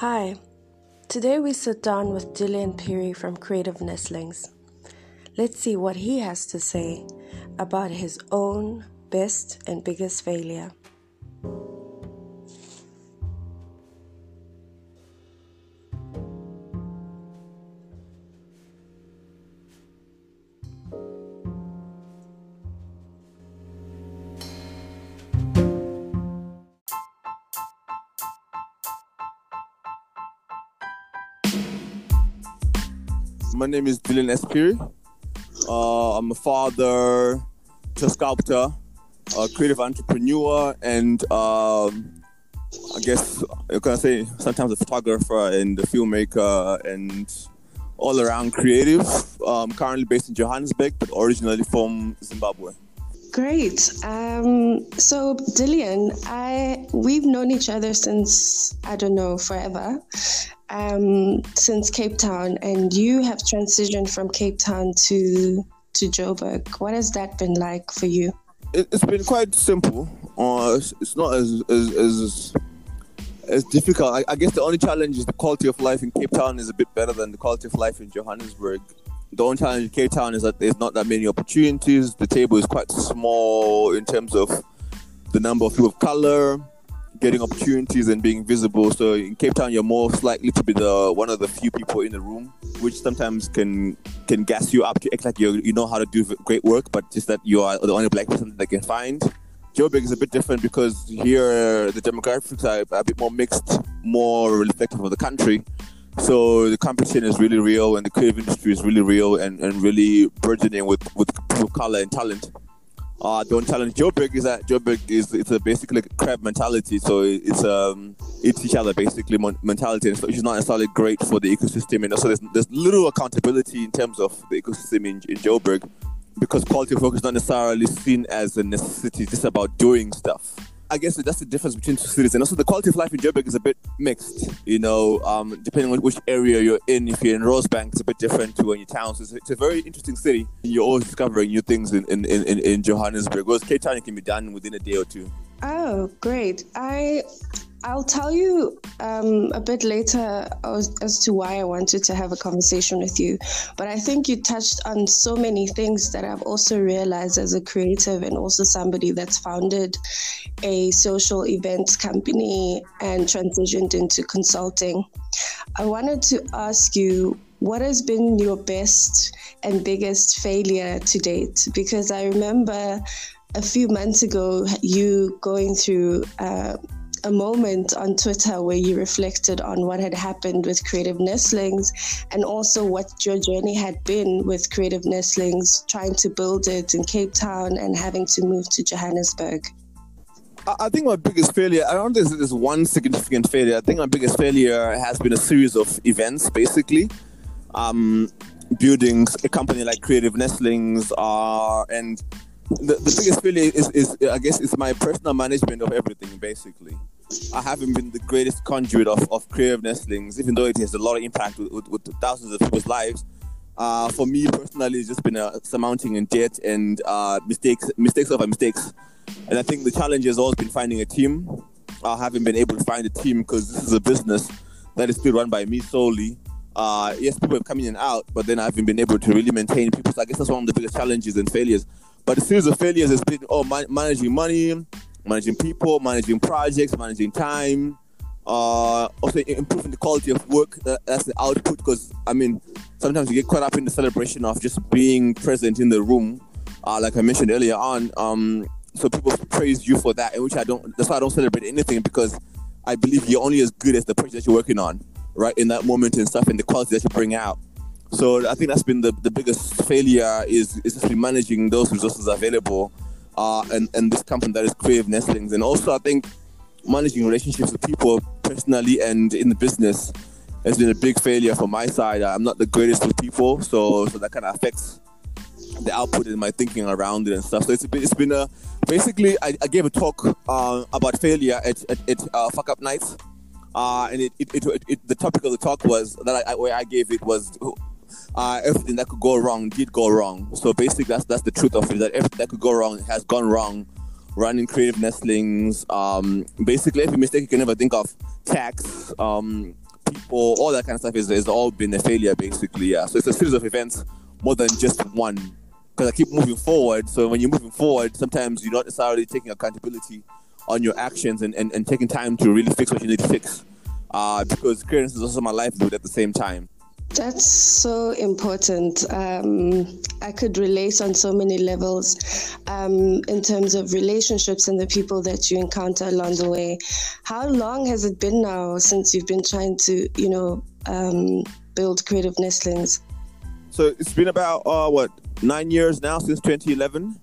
Hi, today we sit down with Dillion Phiri from Creative Nestlings. Let's see what he has to say about his own best and biggest failure. My name is Dylan Espiri. Uh, I'm a father, a sculptor, a creative entrepreneur, and um, I guess you can say sometimes a photographer and a filmmaker and all around creative. Um, currently based in Johannesburg, but originally from Zimbabwe. Great. Um, so, Dillion, I we've known each other since I don't know forever, um, since Cape Town, and you have transitioned from Cape Town to to Joburg. What has that been like for you? It, has been quite simple. Uh, it's, not as as, as as difficult. I, guess the only challenge is the quality of life in Cape Town is a bit better than the quality of life in Johannesburg the only challenge in Cape Town is that there's not that many opportunities. The table is quite small in terms of the number of people of color getting opportunities and being visible. So in Cape Town, you're most likely to be the one of the few people in the room, which sometimes can can gas you up to act like you you know how to do great work, but just that you are the only black person that they can find. Joburg is a bit different because here the demographics are a bit more mixed, more reflective of the country. So the competition is really real, and the creative industry is really real and, and really burgeoning with with people color and talent. Uh, don't challenge Joburg is that Joburg is it's a basically crab mentality. So it's um it's each other basically mentality, and so it's not necessarily great for the ecosystem. And so there's, there's little accountability in terms of the ecosystem in, in Joburg because quality of work is not necessarily seen as a necessity. It's just about doing stuff. I guess that's the difference between two cities, and also the quality of life in Joburg is a bit mixed. You know, um, depending on which area you're in. If you're in Rosebank, it's a bit different to when you're town. So it's, it's, a very interesting city. You're always discovering new things in in, in, in Johannesburg. Whereas Cape Town, it can be done within a day or two. Oh, great! I I'll tell you um, a bit later as, as, to why I wanted to have a conversation with you. But I think you touched on so many things that I've also realized as a creative and also somebody that's founded a social events company and transitioned into consulting. I wanted to ask you what has been your best and biggest failure to date? Because I remember a few months ago you going through. Uh, a moment on Twitter where you reflected on what had happened with Creative Nestlings and also what your journey had been with Creative Nestlings, trying to build it in Cape Town and having to move to Johannesburg. I think my biggest failure, I don't think there's one significant failure. I think my biggest failure has been a series of events, basically. Um, building a company like Creative Nestlings uh, and the, the biggest failure is, is I guess it's my personal management of everything basically. I haven't been the greatest conduit of, of creative nestlings, even though it has a lot of impact with, with, with thousands of people's lives. Uh, for me personally, it's just been a surmounting in debt and uh, mistakes, mistakes over mistakes. And I think the challenge has always been finding a team. I haven't been able to find a team because this is a business that is still run by me solely. Uh, yes, people have come in and out, but then I haven't been able to really maintain people. So I guess that's one of the biggest challenges and failures. But the series of failures has been oh man- managing money, managing people, managing projects, managing time, uh, also improving the quality of work. That, that's the output because I mean sometimes you get caught up in the celebration of just being present in the room, uh, like I mentioned earlier on. Um, so people praise you for that, in which I don't. That's why I don't celebrate anything because I believe you're only as good as the project that you're working on, right? In that moment and stuff, and the quality that you bring out. So I think that's been the, the biggest failure is is just managing those resources available, uh, and and this company that is Creative Nestlings, and also I think managing relationships with people personally and in the business has been a big failure from my side. I'm not the greatest with people, so so that kind of affects the output and my thinking around it and stuff. So it's been it's been a basically I, I gave a talk uh, about failure at at, at uh, fuck up nights. Uh, and it, it, it, it, the topic of the talk was that I, where I gave it was uh, everything that could go wrong did go wrong. So basically, that's that's the truth of it. That everything that could go wrong has gone wrong. Running creative nestlings, um, basically every mistake you can ever think of, tax, um, people, all that kind of stuff is, is all been a failure basically. Yeah. So it's a series of events more than just one. Because I keep moving forward. So when you're moving forward, sometimes you're not necessarily taking accountability on your actions and, and, and taking time to really fix what you need to fix. Uh, because creativity is also my livelihood at the same time. That's so important. Um, I could relate on so many levels um, in terms of relationships and the people that you encounter along the way. How long has it been now since you've been trying to, you know, um, build creative nestlings? So it's been about uh, what nine years now since 2011.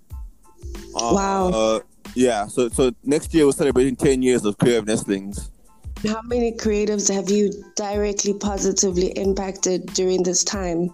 Uh, wow. Uh, yeah. So so next year we're celebrating 10 years of creative nestlings. How many creatives have you directly positively impacted during this time?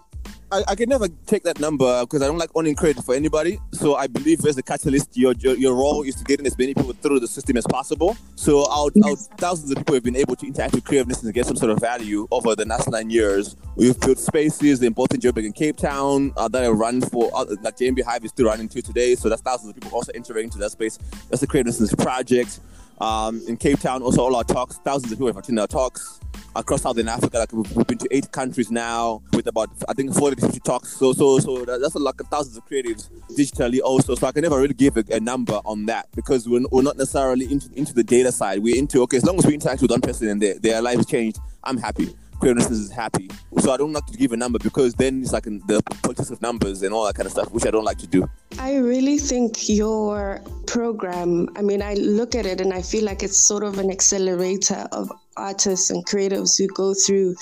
I, I can never take that number because I don't like owning credit for anybody. So I believe as a catalyst, your, your, your role is to get in as many people through the system as possible. So out, yes. out thousands of people have been able to interact with creativeness and get some sort of value over the last nine years. We've built spaces in both in Joburg and Cape Town uh, that are run for, uh, like JMB Hive is still running to today. So that's thousands of people also entering into that space. That's the Creativeness Project. Um, in Cape Town, also all our talks, thousands of people have attended our talks across Southern Africa. Like we've, we've, been to eight countries now with about I think 40 to 50 talks. So so so that's a lot of thousands of creatives digitally also. So I can never really give a, a number on that because we're, we're not necessarily into into the data side. We're into okay as long as we interact with one person and their their lives changed, I'm happy. Creativeness is happy. So I don't like to give a number because then it's like the politics of numbers and all that kind of stuff, which I don't like to do. I really think your program, I mean, I look at it and I feel like it's sort of an accelerator of artists and creatives who go through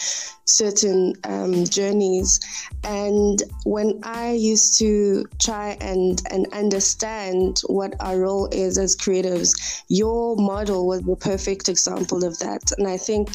certain um, journeys. And when I used to try and, and understand what our role is as creatives, your model was the perfect example of that. And I think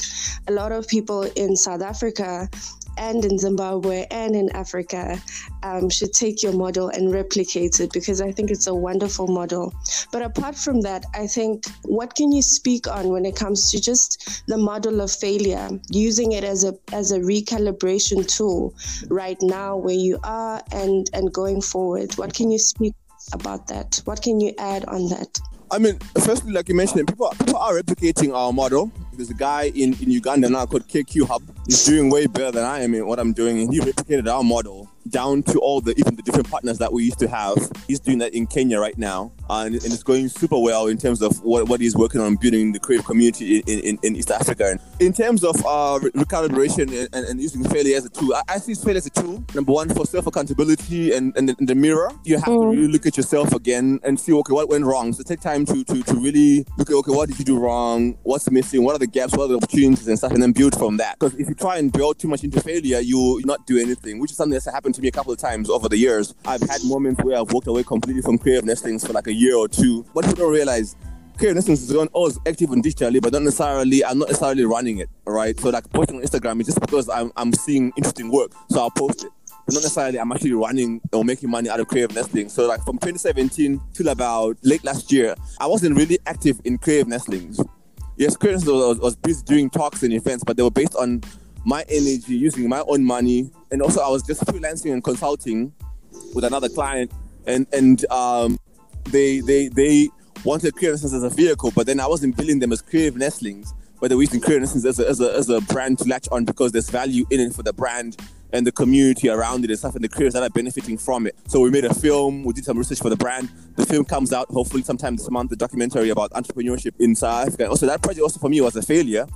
a lot of people in South Africa and in Zimbabwe and in Africa um, should take your model and replicate it because I think it's a wonderful model. But apart from that, I think what can you speak on when it comes to just the model of failure, using it as a as a recalibration tool right now where you are and and going forward? What can you speak about that? What can you add on that? I mean, firstly, like you mentioned, people people are replicating our model. There's a guy in, in Uganda now called KQ Hub. He's doing way better than I am in what I'm doing, and he replicated our model down to all the even the different partners that we used to have. He's doing that in Kenya right now, and, and, it's going super well in terms of what, what he's working on building the creative community in, in, in East Africa. In terms of uh, recalibration and, and, using failure as a tool, I, I, see failure as a tool. Number one, for self accountability and, and, the mirror, you have mm. to really look at yourself again and see, okay, what went wrong. So take time to, to, to really look at, okay, what did you do wrong? What's missing? What are the gaps? What are the opportunities and stuff? And then build from that. Because if you try and build too much into failure, you not do anything, which is something that's happened to me a couple of times over the years. I've had moments where I've walked away completely from creative nestlings for like a year or two. But people don't realize, creative nestlings is on oh, always active and digitally, but not necessarily, I'm not necessarily running it, right? So like posting on Instagram is just because I'm, I'm seeing interesting work, so I'll post it. But not necessarily I'm actually running or making money out of creative nestlings. So like from 2017 till about late last year, I wasn't really active in creative nestlings. Yes, creative nestlings was, was busy doing talks and events, but they were based on my energy, using my own money, and also I was just freelancing and consulting with another client, and and um, they they they wanted nestlings as a vehicle, but then I wasn't billing them as creative nestlings, but they were using nestlings as a, as a as a brand to latch on because there's value in it for the brand and the community around it and stuff and the creators that are benefiting from it. So we made a film, we did some research for the brand. The film comes out hopefully sometime this month, the documentary about entrepreneurship in South Africa. Also that project also for me was a failure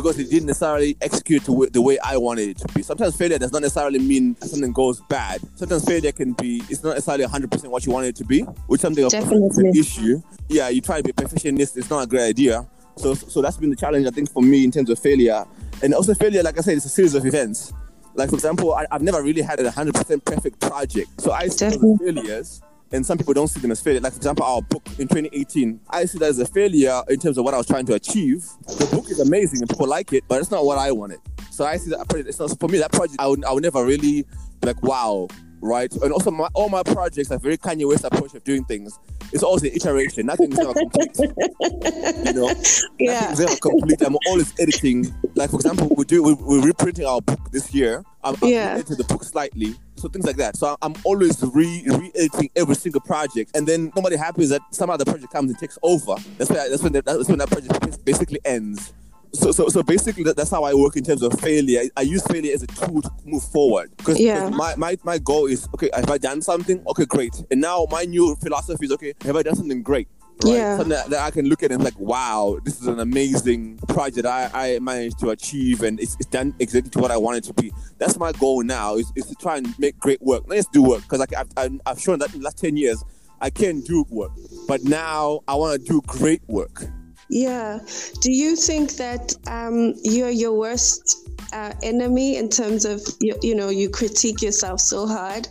because it didn't necessarily execute the way I wanted it to be. Sometimes failure does not necessarily mean something goes bad. Sometimes failure can be, it's not necessarily 100% what you want it to be, which something of an issue. Yeah, you try to be perfectionist, it's not a great idea. So, so that's been the challenge, I think, for me in terms of failure. And also, failure, like I said, it's a series of events. Like, for example, I, have never really had a 100% perfect project. So I see failures and some people don't see them as failure. Like, for example, our book in 2018, I see that as a failure in terms of what I was trying to achieve. The book is amazing and people like it, but it's not what I wanted. So I see that project, it's not for me. That project, I would, I would never really be like, wow, right? And also, my, all my projects are very Kanye West approach of doing things. It's always an iteration. Nothing is ever complete. you know, yeah. nothing is ever complete. I'm always editing. Like for example, we do we, we're reprinting our book this year. I'm, I'm yeah. editing the book slightly so things like that. So I'm always re re-editing every single project, and then nobody happens that some other project comes and takes over. That's when that's when the, that's when that project basically ends. so, so, so basically, that, that's how I work in terms of failure. I, I use failure as a tool to move forward. Because Yeah. my, my, my goal is okay, have I done something? Okay, great. And now my new philosophy is okay, have I done something great? Right? Yeah. Something that, that I can look at and like, wow, this is an amazing project I, I managed to achieve and it's, it's done exactly to what I wanted to be. That's my goal now is, is to try and make great work. Let's do work, because like, I've, I've- I've shown that in the last 10 years, I can do work. But now I want to do great work. Yeah. Do you think that um, you're your worst uh, enemy in terms of you, you know you critique yourself so hard,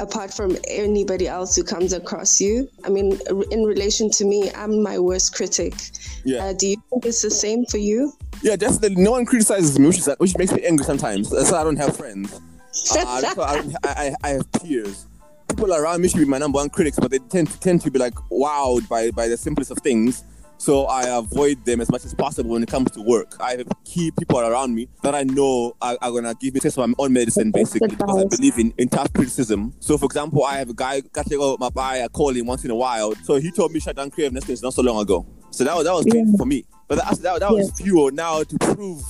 apart from anybody else who comes across you? I mean, in relation to me, I'm my worst critic. Yeah. Uh, do you think it's the same for you? Yeah, definitely. No one criticizes me, which, is, which makes me angry sometimes. That's why I don't have friends. Uh, that's why I, don't, I, I, I have peers. People around me should be my number one critics, but they tend to, tend to be like wowed by, by the simplest of things. So I avoid them as much as possible when it comes to work. I have key people around me that I know are, are gonna give me taste of my own medicine, basically, because I believe in, in tough criticism. So, for example, I have a guy, Katlego Mabai, I call him once in a while. So he told me shut down creativeness not so long ago. So that was that was painful for me. But that, that, that was fuel now to prove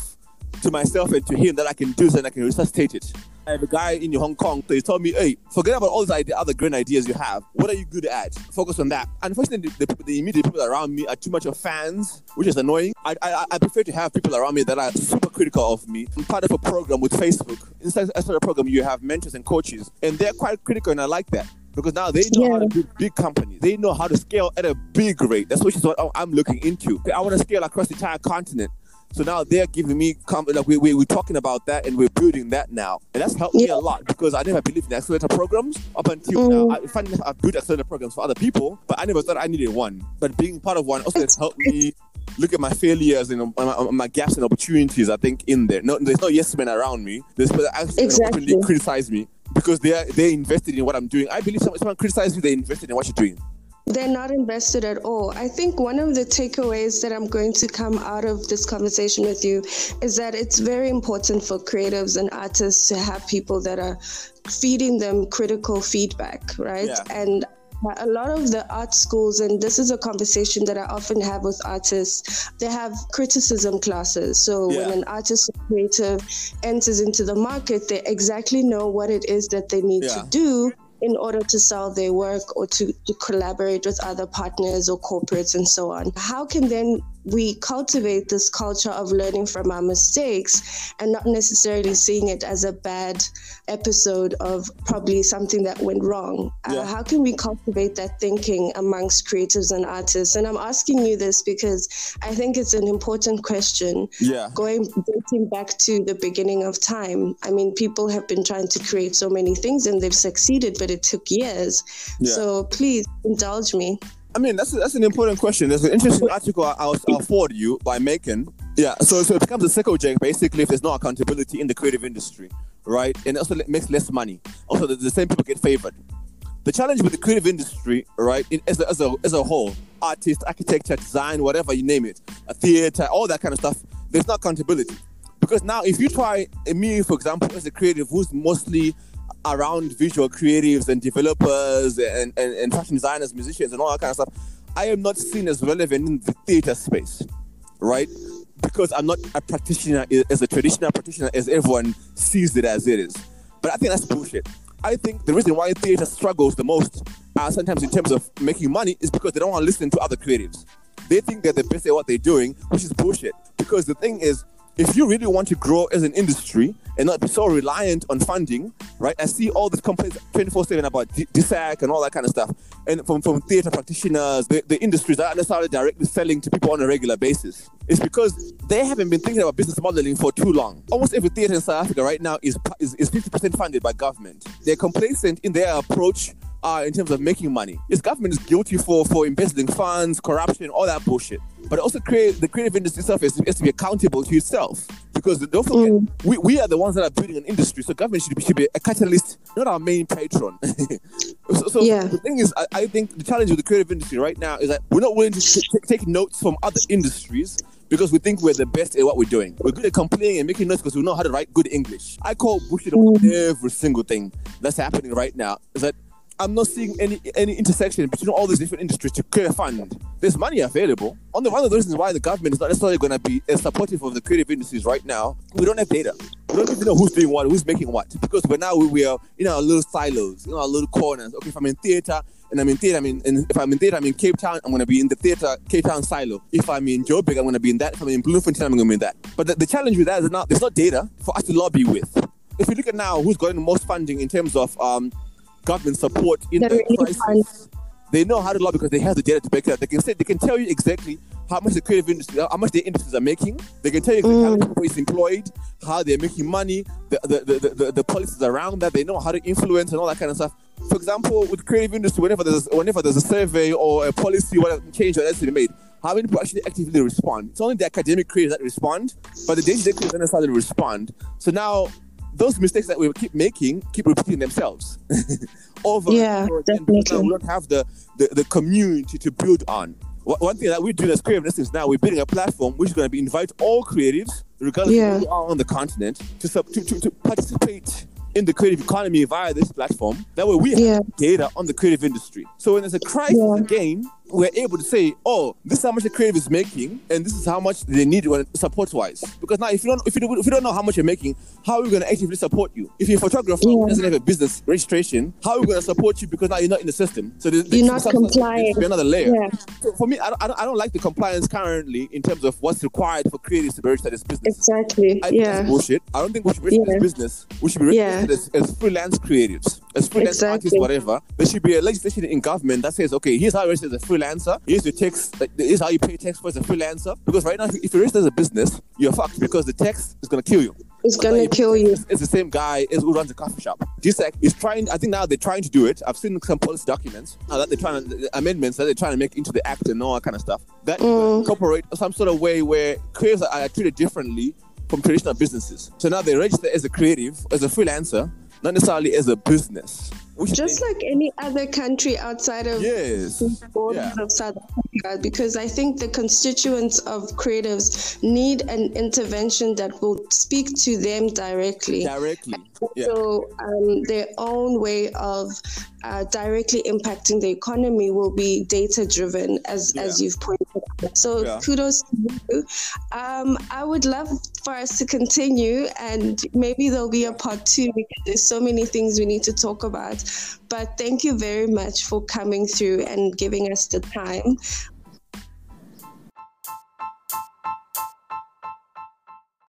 to myself and to him that I can do this and I can resuscitate it. I have a guy in Hong Kong, so he told me, hey, forget about all these other great ideas you have. What are you good at? Focus on that. Unfortunately, the, the, the immediate people around me are too much of fans, which is annoying. I, I, I prefer to have people around me that are super critical of me. I'm part of a program with Facebook. Inside, inside the program, you have mentors and coaches, and they're quite critical, and I like that. Because now they know how to Yeah. build big companies. They know how to scale at a big rate. That's which is what I'm looking into. I want to scale across the entire continent. So now they're giving me com- like we, we we're talking about that and we're building that now, and that's helped me a lot because I never believed in accelerator programs up until Mm. now. I find enough I've built accelerator programs for other people, but I never thought I needed one. But being part of one also has helped me look at my failures and um, my, my gaps and opportunities. I think in there, no, there's no yes men around me. There's people that actually Exactly. openly criticize me because they are they invested in what I'm doing. I believe someone, someone criticizes you, they invested in what you're doing. They're not invested at all. I think one of the takeaways that I'm going to come out of this conversation with you is that it's very important for creatives and artists to have people that are feeding them critical feedback, right? Yeah. And a lot of the art schools, and this is a conversation that I often have with artists, they have criticism classes. So when an artist or creative enters into the market, they exactly know what it is that they need Yeah. to do in order to sell their work or to, to collaborate with other partners or corporates and so on. How can then we cultivate this culture of learning from our mistakes and not necessarily seeing it as a bad episode of probably something that went wrong? Yeah. Uh, how can we cultivate that thinking amongst creatives and artists? And I'm asking you this because I think it's an important question Yeah. going dating back to the beginning of time i mean people have been trying to create so many things and they've succeeded but it took years Yeah. so please indulge me I mean, that's that's an important question. There's an interesting article I- I'll, I'll forward you by making. Yeah, so so it becomes a sickle jack basically if there's no accountability in the creative industry, right? And also it makes less money. Also, the, the same people get favored. The challenge with the creative industry, right, in, as, a, as, a, as a whole, artist, architecture, design, whatever you name it, a theater, all that kind of stuff, there's no accountability. Because now, if you try me, for example, as a creative who's mostly around visual creatives and developers and, and, and fashion designers, musicians, and all that kind of stuff, I am not seen as relevant in the theater space, right? Because I'm not a practitioner as a traditional practitioner as everyone sees it as it is. But I think that's bullshit. I think the reason why theater struggles the most, uh, sometimes in terms of making money, is because they don't want to listen to other creatives. They think they're the best at what they're doing, which is bullshit. Because the thing is, if you really want to grow as an industry and not be so reliant on funding, right? I see all these complaints 24 7 about DSAC and all that kind of stuff. And from, from theater practitioners, the, the industries that aren't necessarily directly selling to people on a regular basis. It's because they haven't been thinking about business modeling for too long. Almost every theater in South Africa right now is, is, is 50% funded by government. They're complacent in their approach uh, in terms of making money. This government is guilty for for embezzling funds, corruption, all that bullshit. But also, create the creative industry itself is, is to be accountable to itself. Because don't forget, mm. we, we are the ones that are building an industry, so government should be, should be a catalyst, not our main patron. so so Yeah. the thing is, I, I think the challenge with the creative industry right now is that we're not willing to t- t- take notes from other industries because we think we're the best at what we're doing. We're good at complaining and making notes because we know how to write good English. I call bullshit on mm. every single thing that's happening right now. Is that I'm not seeing any any intersection between all these different industries to create a fund there's money available. On the one of the reasons why the government is not necessarily going to be as supportive of the creative industries right now, we don't have data. We don't even know who's doing what, who's making what, because we're now we are in our little silos, in our little corners. Okay, if I'm in theater and I'm in theater, I mean, if I'm in theater, I'm in Cape Town, I'm going to be in the theater Cape Town silo. If I'm in Joburg, I'm going to be in that. If I'm in Bloemfontein, I'm going to be in that. But the, the challenge with that is not there's not data for us to lobby with. If you look at now who's gotten the most funding in terms of um, government support in the, crisis they know how to lobby because they have the data to back it up. They can say they can tell you exactly how much the creative industry, how much the industries are making. They can tell you exactly mm. how many people is employed, how they're making money, the the, the, the, the policies around that. They know how to influence and all that kind of stuff. For example, with creative industry, whenever there's whenever there's a survey or a policy, whatever change that has to be made, how many people actually actively respond? It's only the academic creators that respond, but the day-to-day creators don't necessarily respond. So now those mistakes that we keep making keep repeating themselves over yeah, and over again definitely. we don't have the, the, the community to build on. One thing that we're doing as creative is now we're building a platform which is going to be invite all creatives, regardless yeah. of where you are on the continent, to, sub, to, to, to participate in the creative economy via this platform. That way we yeah. have data on the creative industry. So when there's a crisis yeah. again, we're able to say, oh, this is how much the creative is making, and this is how much they need support wise. Because now, if you don't, if you, don't, if you don't know how much you're making, how are we going to actively support you? If you're a photographer yeah. doesn't have a business registration, how are we going to support you? Because now you're not in the system. So there's, you're not complying. There's another layer. Yeah. So for me, I don't, I don't, like the compliance currently in terms of what's required for creatives to be registered as business. Exactly. I yeah. Bullshit. I don't think we should be registered yeah. as business. We should be registered as, as freelance creatives, as freelance exactly. artists, whatever. There should be a legislation in government that says, okay, here's how you register as a freelancer. Here's your tax. Like, here's how you pay tax for as a freelancer. Because right now, if you register as a business, you're fucked because the tax is gonna kill you. It's gonna kill you. It's the same guy as who runs a coffee shop. DSAC is trying. I think now they're trying to do it. I've seen some policy documents uh, that they're trying to amendments that they're trying to make into the act and all that kind of stuff that mm. incorporate some sort of way where creators are treated differently from traditional businesses. So now they register as a creative, as a freelancer, not necessarily as a business. Just like any other country outside of yes. borders yeah. of South Africa, because I think the constituents of creatives need an intervention that will speak to them directly. Directly. Yeah. So um, their own way of uh, directly impacting the economy will be data driven, as yeah. as you've pointed out. So yeah. kudos to you. Um, I would love for us to continue, and maybe there'll be a part two because there's so many things we need to talk about. But thank you very much for coming through and giving us the time.